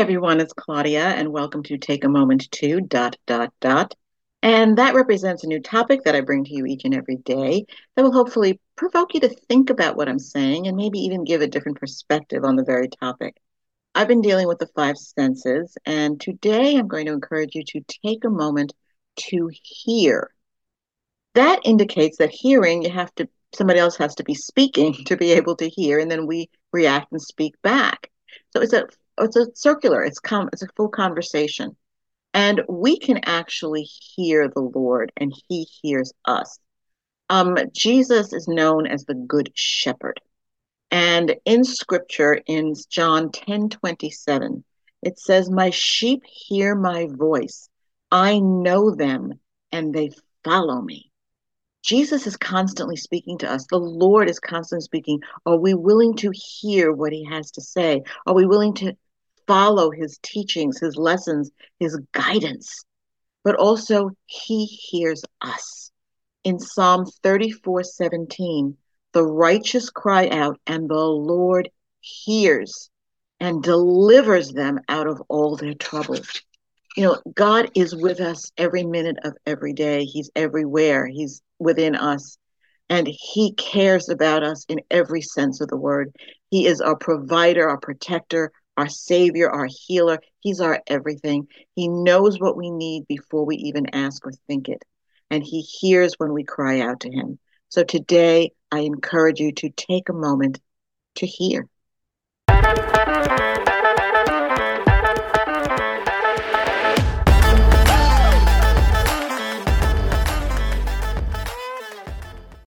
everyone, it's Claudia, and welcome to Take a Moment to dot dot dot. And that represents a new topic that I bring to you each and every day that will hopefully provoke you to think about what I'm saying and maybe even give a different perspective on the very topic. I've been dealing with the five senses, and today I'm going to encourage you to take a moment to hear. That indicates that hearing, you have to, somebody else has to be speaking to be able to hear, and then we react and speak back. So it's a it's a circular. It's com- it's a full conversation, and we can actually hear the Lord, and He hears us. Um, Jesus is known as the Good Shepherd, and in Scripture, in John ten twenty seven, it says, "My sheep hear my voice. I know them, and they follow me." Jesus is constantly speaking to us. The Lord is constantly speaking. Are we willing to hear what he has to say? Are we willing to follow his teachings, his lessons, his guidance? But also, he hears us. In Psalm 34 17, the righteous cry out, and the Lord hears and delivers them out of all their troubles you know, God is with us every minute of every day. He's everywhere. He's within us. And He cares about us in every sense of the word. He is our provider, our protector, our savior, our healer. He's our everything. He knows what we need before we even ask or think it. And He hears when we cry out to Him. So today, I encourage you to take a moment to hear.